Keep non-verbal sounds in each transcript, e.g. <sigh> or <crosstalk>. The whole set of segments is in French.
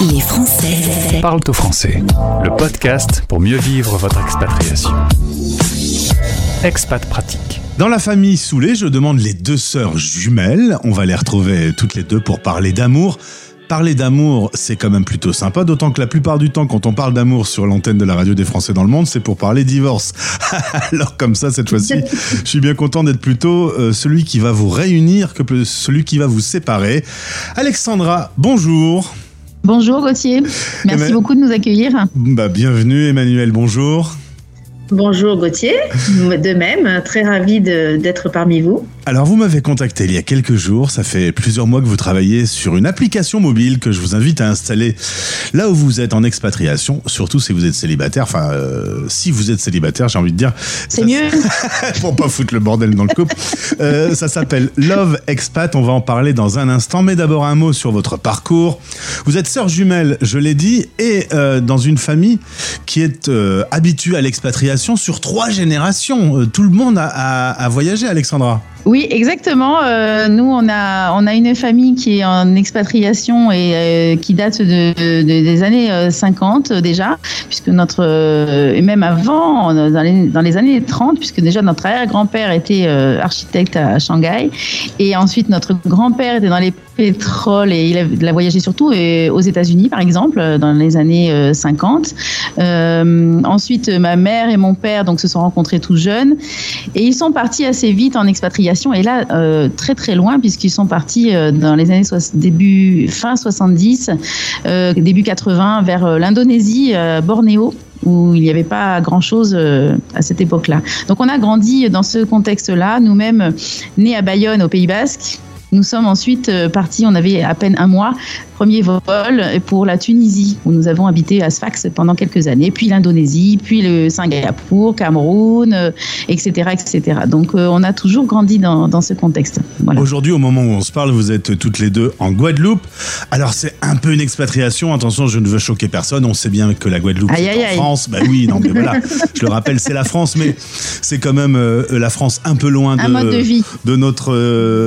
Les Français parlent au français. Le podcast pour mieux vivre votre expatriation. Expat pratique. Dans la famille Soulet, je demande les deux sœurs jumelles. On va les retrouver toutes les deux pour parler d'amour. Parler d'amour, c'est quand même plutôt sympa, d'autant que la plupart du temps, quand on parle d'amour sur l'antenne de la radio des Français dans le monde, c'est pour parler divorce. <laughs> Alors comme ça, cette fois-ci, <laughs> je suis bien content d'être plutôt euh, celui qui va vous réunir que celui qui va vous séparer. Alexandra, bonjour. Bonjour Gauthier, merci beaucoup de nous accueillir. Bah, bienvenue Emmanuel, bonjour. Bonjour Gauthier, <laughs> de même, très ravi d'être parmi vous. Alors vous m'avez contacté il y a quelques jours, ça fait plusieurs mois que vous travaillez sur une application mobile que je vous invite à installer là où vous êtes en expatriation, surtout si vous êtes célibataire, enfin euh, si vous êtes célibataire j'ai envie de dire. C'est mieux. <laughs> Pour pas foutre le bordel dans le couple. Euh, ça s'appelle Love Expat, on va en parler dans un instant, mais d'abord un mot sur votre parcours. Vous êtes sœur jumelle, je l'ai dit, et euh, dans une famille qui est habituée à l'expatriation sur trois générations. Euh, tout le monde a voyagé, Alexandra. Oui, exactement. Euh, nous, on a, on a une famille qui est en expatriation et euh, qui date de, des années 50 euh, déjà, puisque notre, et même avant, dans les, dans les années 30, puisque déjà notre arrière-grand-père était architecte à Shanghai, et ensuite notre grand-père était dans les pétroles et il a, voyagé surtout aux États-Unis, par exemple, dans les années 50. ensuite, ma mère et mon père donc se sont rencontrés tout jeunes et ils sont partis assez vite en expatriation et là euh, très très loin puisqu'ils sont partis euh, dans les années début fin 70, euh, début 80 vers l'Indonésie, Bornéo où il n'y avait pas grand-chose à cette époque-là. Donc on a grandi dans ce contexte-là, nous-mêmes nés à Bayonne au Pays Basque. Nous sommes ensuite partis, on avait à peine un mois, premier vol pour la Tunisie, où nous avons habité à Sfax pendant quelques années, puis l'Indonésie, puis le Singapour, Cameroun, etc., euh, etc. Donc euh, on a toujours grandi dans, dans ce contexte. Aujourd'hui, au moment où on se parle, vous êtes toutes les deux en Guadeloupe. Alors c'est un peu une expatriation. Attention, je ne veux choquer personne. On sait bien que la Guadeloupe est en France. Ben oui, non, mais voilà. je le rappelle, c'est la France, mais c'est quand même euh, la France un peu loin de, de, notre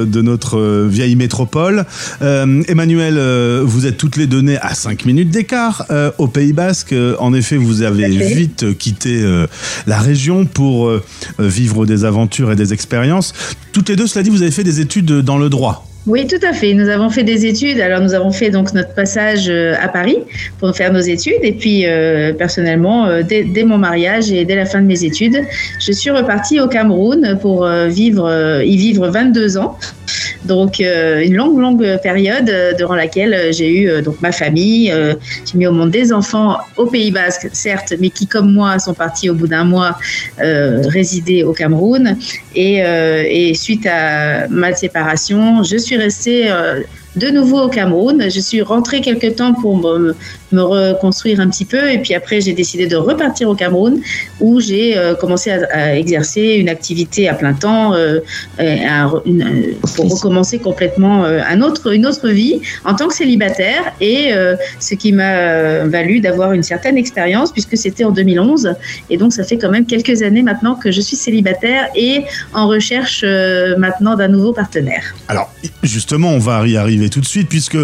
de notre vieille métropole. Emmanuel vous êtes toutes les données à 5 minutes d'écart euh, au Pays Basque. Euh, en effet, vous avez vite quitté euh, la région pour vivre des aventures et des expériences. Toutes les deux, cela dit, vous avez fait des études dans le droit. Oui, tout à fait. Nous avons fait des études. Alors, nous avons fait donc notre passage à Paris pour faire nos études. Et puis, personnellement, dès, dès, mon mariage et dès la fin de mes études, je suis repartie au Cameroun pour vivre, y vivre 22 ans. Donc euh, une longue, longue période euh, durant laquelle euh, j'ai eu donc ma famille, j'ai mis au monde des enfants au Pays Basque, certes, mais qui comme moi sont partis au bout d'un mois résider au Cameroun. Et, suite à ma séparation, je suis restée de nouveau au Cameroun. Je suis rentrée quelque temps pour reconstruire un petit peu. Et puis après j'ai décidé de repartir au Cameroun où j'ai euh, commencé à, exercer une activité à plein temps euh, pour recommencer complètement euh, un autre, une autre vie en tant que célibataire. Et ce qui m'a valu d'avoir une certaine expérience puisque c'était en 2011 et donc ça fait quand même quelques années maintenant que je suis célibataire et en recherche maintenant d'un nouveau partenaire. Alors justement on va y arriver tout de suite, puisque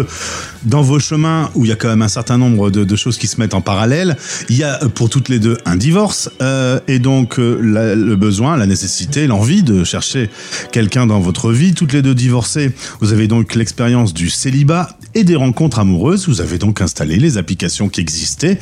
dans vos chemins, où il y a quand même un certain nombre de, choses qui se mettent en parallèle, il y a pour toutes les deux un divorce, euh, et donc euh, le besoin, la nécessité, l'envie de chercher quelqu'un dans votre vie. Toutes les deux divorcées, vous avez donc l'expérience du célibat et des rencontres amoureuses. Vous avez donc installé les applications qui existaient.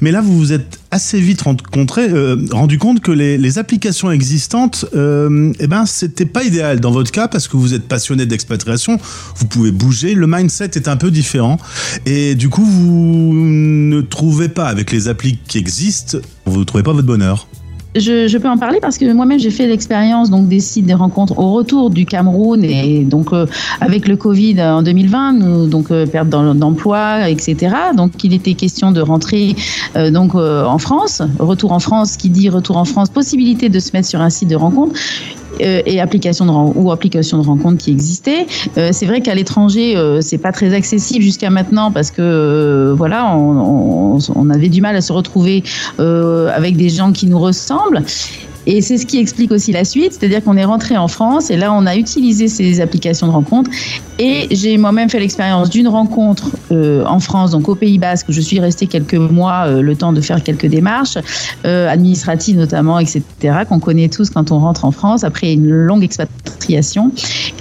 Mais là, vous vous êtes assez vite rencontré, euh, rendu compte que les, applications existantes, euh, eh ben, c'était pas idéal dans votre cas parce que vous êtes passionné d'expatriation, vous pouvez bouger, le mindset est un peu différent et du coup, vous ne trouvez pas avec les applis qui existent, vous ne trouvez pas votre bonheur. Je, peux en parler parce que moi-même j'ai fait l'expérience donc des sites des rencontres au retour du Cameroun et donc euh, avec le Covid en 2020 nous, donc euh, perte d'emploi etc donc il était question de rentrer euh, donc en France retour en France qui dit retour en France possibilité de se mettre sur un site de rencontre et application de ou application de rencontre qui existait. Euh, c'est vrai qu'à l'étranger, euh, c'est pas très accessible jusqu'à maintenant parce que voilà, on, avait du mal à se retrouver avec des gens qui nous ressemblent. Et c'est ce qui explique aussi la suite, c'est-à-dire qu'on est rentré en France et là on a utilisé ces applications de rencontre et j'ai moi-même fait l'expérience d'une rencontre euh, en France, donc au Pays Basque, où je suis restée quelques mois, euh, le temps de faire quelques démarches euh, administratives notamment, etc., qu'on connaît tous quand on rentre en France après une longue expatriation.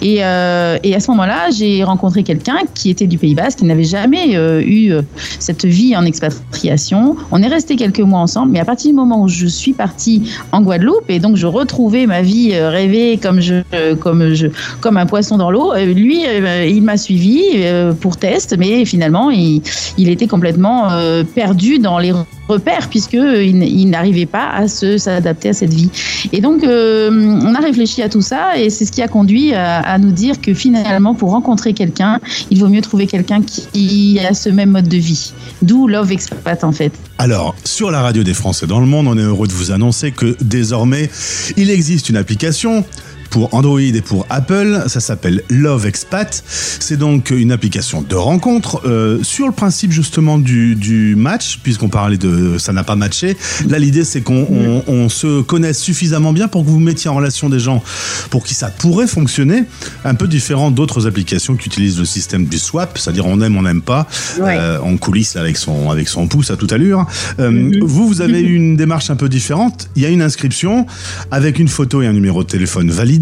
Et, et à ce moment-là, j'ai rencontré quelqu'un qui était du Pays Basque, qui n'avait jamais eu cette vie en expatriation. On est resté quelques mois ensemble, mais à partir du moment où je suis partie en Guadeloupe et donc je retrouvais ma vie rêvée comme un poisson dans l'eau, lui euh, il m'a suivi euh, pour test, mais finalement, il, était complètement euh, perdu dans les repères puisqu'il il, n'arrivait pas à se s'adapter à cette vie. Et donc, on a réfléchi à tout ça et c'est ce qui a conduit à, nous dire que finalement, pour rencontrer quelqu'un, il vaut mieux trouver quelqu'un qui a ce même mode de vie. D'où Love Expat en fait. Alors, sur la radio des Français dans le monde, on est heureux de vous annoncer que désormais, il existe une application pour Android et pour Apple. Ça s'appelle Love Expat. C'est donc une application de rencontre euh, sur le principe justement du, du match, puisqu'on parlait de ça n'a pas matché. Là, l'idée c'est qu'on on, se connaisse suffisamment bien pour que vous mettiez en relation des gens pour qui ça pourrait fonctionner. Un peu différent d'autres applications qui utilisent le système du swap, c'est-à-dire on aime, on n'aime pas. Euh, on coulisse avec son avec son pouce à toute allure. Euh, mm-hmm. Vous, vous avez une démarche un peu différente. Il y a une inscription avec une photo et un numéro de téléphone valide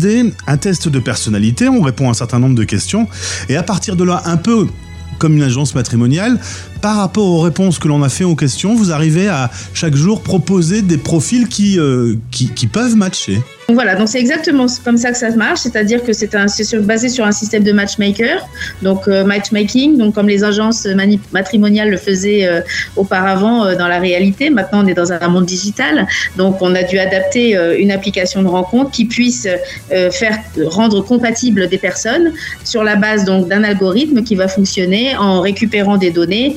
un test de personnalité, on répond à un certain nombre de questions, et à partir de là, un peu comme une agence matrimoniale, par rapport aux réponses que l'on a fait aux questions, vous arrivez à chaque jour proposer des profils qui, euh, peuvent matcher. Voilà, donc c'est exactement comme ça que ça marche, c'est-à-dire que c'est basé sur un système de matchmaker, donc euh, matchmaking, donc comme les agences matrimoniales le faisaient euh, auparavant euh, dans la réalité. Maintenant, on est dans un monde digital, donc on a dû adapter une application de rencontre qui puisse faire rendre compatibles des personnes sur la base donc d'un algorithme qui va fonctionner en récupérant des données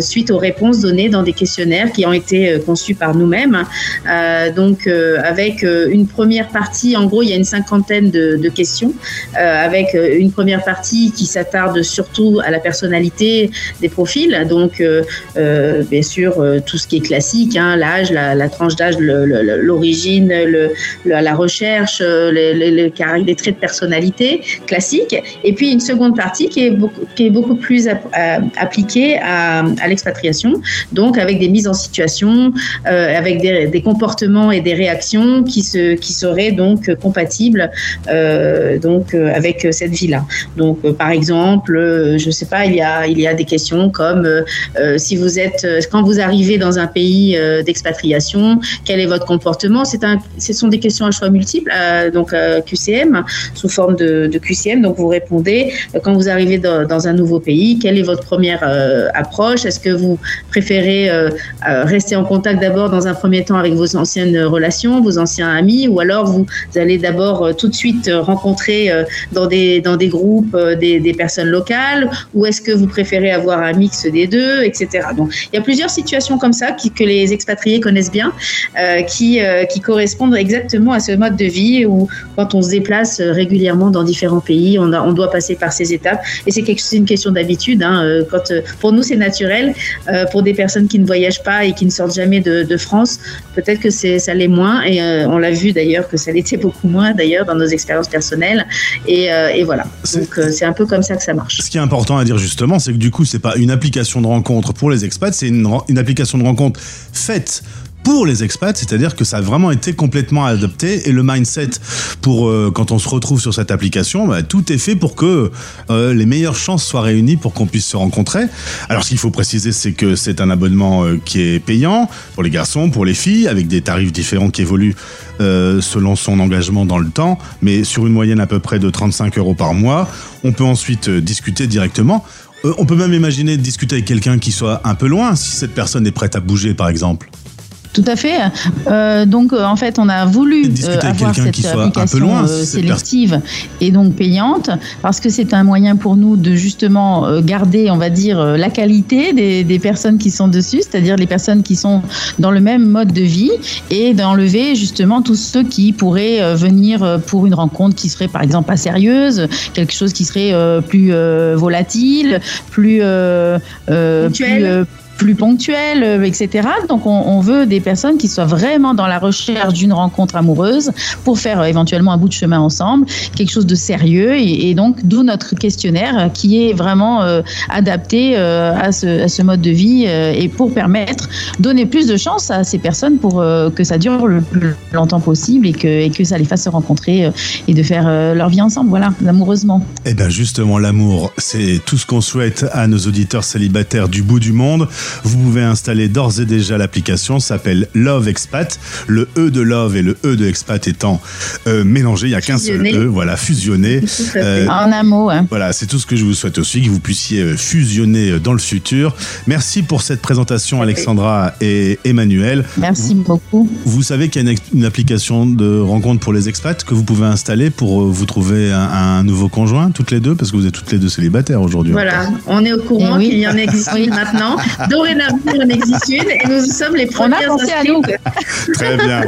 suite aux réponses données dans des questionnaires qui ont été conçus par nous-mêmes. donc avec une première première partie, en gros, il y a une cinquantaine de, questions, euh, avec euh, une première partie qui s'attarde surtout à la personnalité des profils. Donc, euh, bien sûr, tout ce qui est classique, hein, l'âge, la, tranche d'âge, l'origine, la recherche, les, traits de personnalité classiques. Et puis, une seconde partie qui est beaucoup, plus appliquée à, l'expatriation, donc avec des mises en situation, avec des, comportements et des réactions qui se, serait donc compatible euh, donc euh, avec cette vie-là. Donc euh, par exemple, je sais pas, il y a il y a des questions comme si vous êtes quand vous arrivez dans un pays d'expatriation, quel est votre comportement? C'est un ce sont des questions à choix multiples donc QCM sous forme de, QCM. Donc vous répondez quand vous arrivez dans, un nouveau pays, quelle est votre première approche? Est-ce que vous préférez rester en contact d'abord dans un premier temps avec vos anciennes relations, vos anciens amis, ou alors vous allez d'abord euh, tout de suite euh, rencontrer euh, dans des, dans des groupes des, personnes locales ou est-ce que vous préférez avoir un mix des deux, etc. Donc il y a plusieurs situations comme ça que les expatriés connaissent bien, qui, qui correspondent exactement à ce mode de vie où quand on se déplace régulièrement dans différents pays, on, a, on doit passer par ces étapes et c'est une question d'habitude. Hein, quand, pour nous, c'est naturel. pour des personnes qui ne voyagent pas et qui ne sortent jamais de, de France, peut-être que ça l'est moins et on l'a vu d'ailleurs que ça l'était beaucoup moins d'ailleurs dans nos expériences personnelles. Et, euh, voilà. Donc euh, c'est un peu comme ça que ça marche. Ce qui est important à dire justement, c'est que du coup, c'est pas une application de rencontre pour les expats, c'est une, une application de rencontre faite pour les expats, c'est-à-dire que ça a vraiment été complètement adapté et le mindset pour euh, quand on se retrouve sur cette application, bah, tout est fait pour que euh, les meilleures chances soient réunies pour qu'on puisse se rencontrer. Alors ce qu'il faut préciser, c'est que c'est un abonnement euh, qui est payant pour les garçons, pour les filles, avec des tarifs différents qui évoluent selon son engagement dans le temps, mais sur une moyenne à peu près de 35 euros par mois. On peut ensuite discuter directement. on peut même imaginer discuter avec quelqu'un qui soit un peu loin, si cette personne est prête à bouger, par exemple. Tout à fait. Euh, donc, euh, en fait, on a voulu euh, avoir cette application sélective et donc payante parce que c'est un moyen pour nous de justement garder, on va dire, la qualité des, des personnes qui sont dessus, c'est-à-dire les personnes qui sont dans le même mode de vie et d'enlever justement tous ceux qui pourraient venir pour une rencontre qui serait par exemple pas sérieuse, quelque chose qui serait plus volatile, plus, plus plus ponctuel, euh, etc. Donc on, veut des personnes qui soient vraiment dans la recherche d'une rencontre amoureuse pour faire euh, éventuellement un bout de chemin ensemble, quelque chose de sérieux. Et, donc d'où notre questionnaire qui est vraiment adapté à ce, à, ce, mode de vie et pour permettre, donner plus de chance à ces personnes pour que ça dure le plus longtemps possible et que, et que ça les fasse se rencontrer et de faire leur vie ensemble, voilà, amoureusement. Et eh bien justement, l'amour, c'est tout ce qu'on souhaite à nos auditeurs célibataires du bout du monde. Vous pouvez installer d'ores et déjà l'application, s'appelle Love Expat. Le E de Love et le E de Expat étant euh, mélangés, il n'y a qu'un seul E, voilà, fusionné. Euh, en un mot. Hein. Voilà, c'est tout ce que je vous souhaite aussi, que vous puissiez euh, fusionner dans le futur. Merci pour cette présentation, Alexandra et Emmanuel. Merci beaucoup. Vous savez qu'il y a une, application de rencontre pour les expats que vous pouvez installer pour vous trouver un, nouveau conjoint, toutes les deux, parce que vous êtes toutes les deux célibataires aujourd'hui. Voilà, on est au courant eh qu'il y en existe <laughs> maintenant. Dorénavant, il en existe une et nous sommes les premiers. On a pensé à nous. Très bien.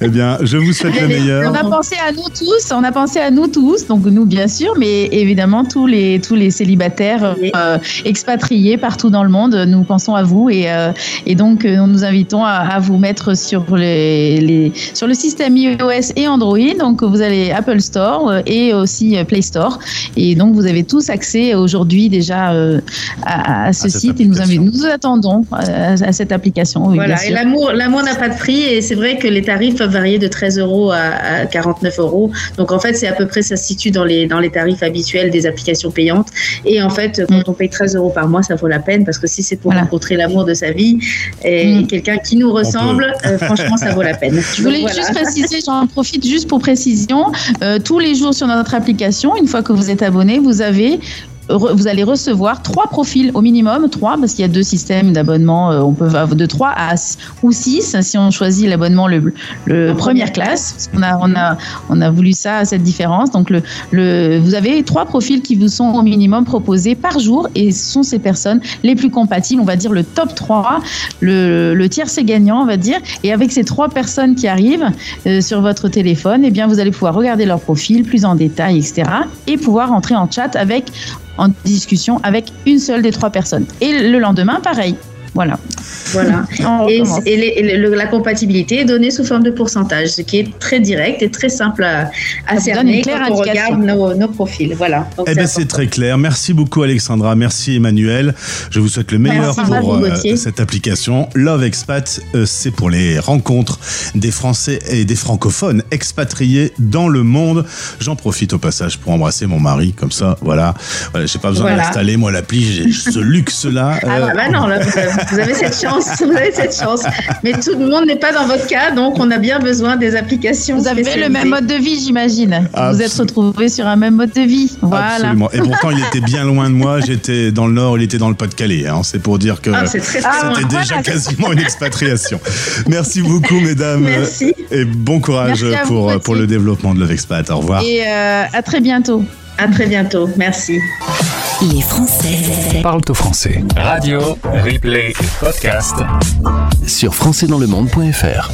Eh bien, je vous souhaite le meilleur. On a pensé à nous tous. On a pensé à nous tous. Donc nous, bien sûr, mais évidemment tous les tous les célibataires euh, expatriés partout dans le monde. Nous pensons à vous et euh, et donc euh, nous invitons à, à, vous mettre sur les, les sur le système iOS et Android. Donc vous allez Apple Store et aussi Play Store et donc vous avez tous accès aujourd'hui déjà à, ce site et nous, nous attendons à, cette application. voilà, et l'amour, l'amour n'a pas de prix et c'est vrai que les tarifs peuvent varier de 13 euros à, 49 euros. Donc en fait, c'est à peu près, ça se situe dans les, dans les tarifs habituels des applications payantes. Et en fait, quand mm. on paye 13 euros par mois, ça vaut la peine parce que si c'est pour rencontrer l'amour de sa vie et, mm. quelqu'un qui nous ressemble, euh, <laughs> franchement, ça vaut la peine. Je voulais juste préciser, j'en profite juste pour précision, euh, tous les jours sur notre application, une fois que vous êtes abonné, vous avez vous allez recevoir trois profils au minimum, trois, parce qu'il y a deux systèmes d'abonnement. Euh, on peut avoir de trois à ou six si on choisit l'abonnement le, le, première classe. On a, on a, on a voulu ça, cette différence. Donc, le, le, vous avez trois profils qui vous sont au minimum proposés par jour et ce sont ces personnes les plus compatibles. On va dire le top 3, le, le tiers c'est gagnant, on va dire. Et avec ces trois personnes qui arrivent euh, sur votre téléphone, eh bien, vous allez pouvoir regarder leur profil plus en détail, etc. Et pouvoir entrer en chat avec en discussion avec une seule des trois personnes. Et le lendemain, pareil. Voilà. Voilà. <laughs> et, la compatibilité est donnée sous forme de pourcentage, ce qui est très direct et très simple à, à cerner quand on regarde nos, profils. Voilà. eh bien, c'est très clair. Merci beaucoup, Alexandra. Merci, Emmanuel. Je vous souhaite le meilleur pour euh, cette application. Love Expat, euh, c'est pour les rencontres des Français et des francophones expatriés dans le monde. J'en profite au passage pour embrasser mon mari, comme ça, voilà. voilà j'ai pas besoin d'installer, moi, l'appli, j'ai ce luxe-là. Ah, bah, bah non, là, vous avez cette chance, vous avez cette chance. Mais tout le monde n'est pas dans votre cas, donc on a bien besoin des applications. Vous avez le même mode de vie, j'imagine. Vous êtes retrouvé sur un même mode de vie. Voilà. Absolument. Et pourtant, il était bien loin de moi. J'étais dans le Nord, il était dans le Pas-de-Calais. Hein. C'est pour dire que ah, c'était déjà quasiment une expatriation. Merci beaucoup, mesdames. Merci. Et bon courage pour, pour le développement de Love Expat. Au revoir. Et euh, à très bientôt. À très bientôt. Merci. Les Français parlent au français. Radio, replay, podcast sur françaisdanslemonde.fr.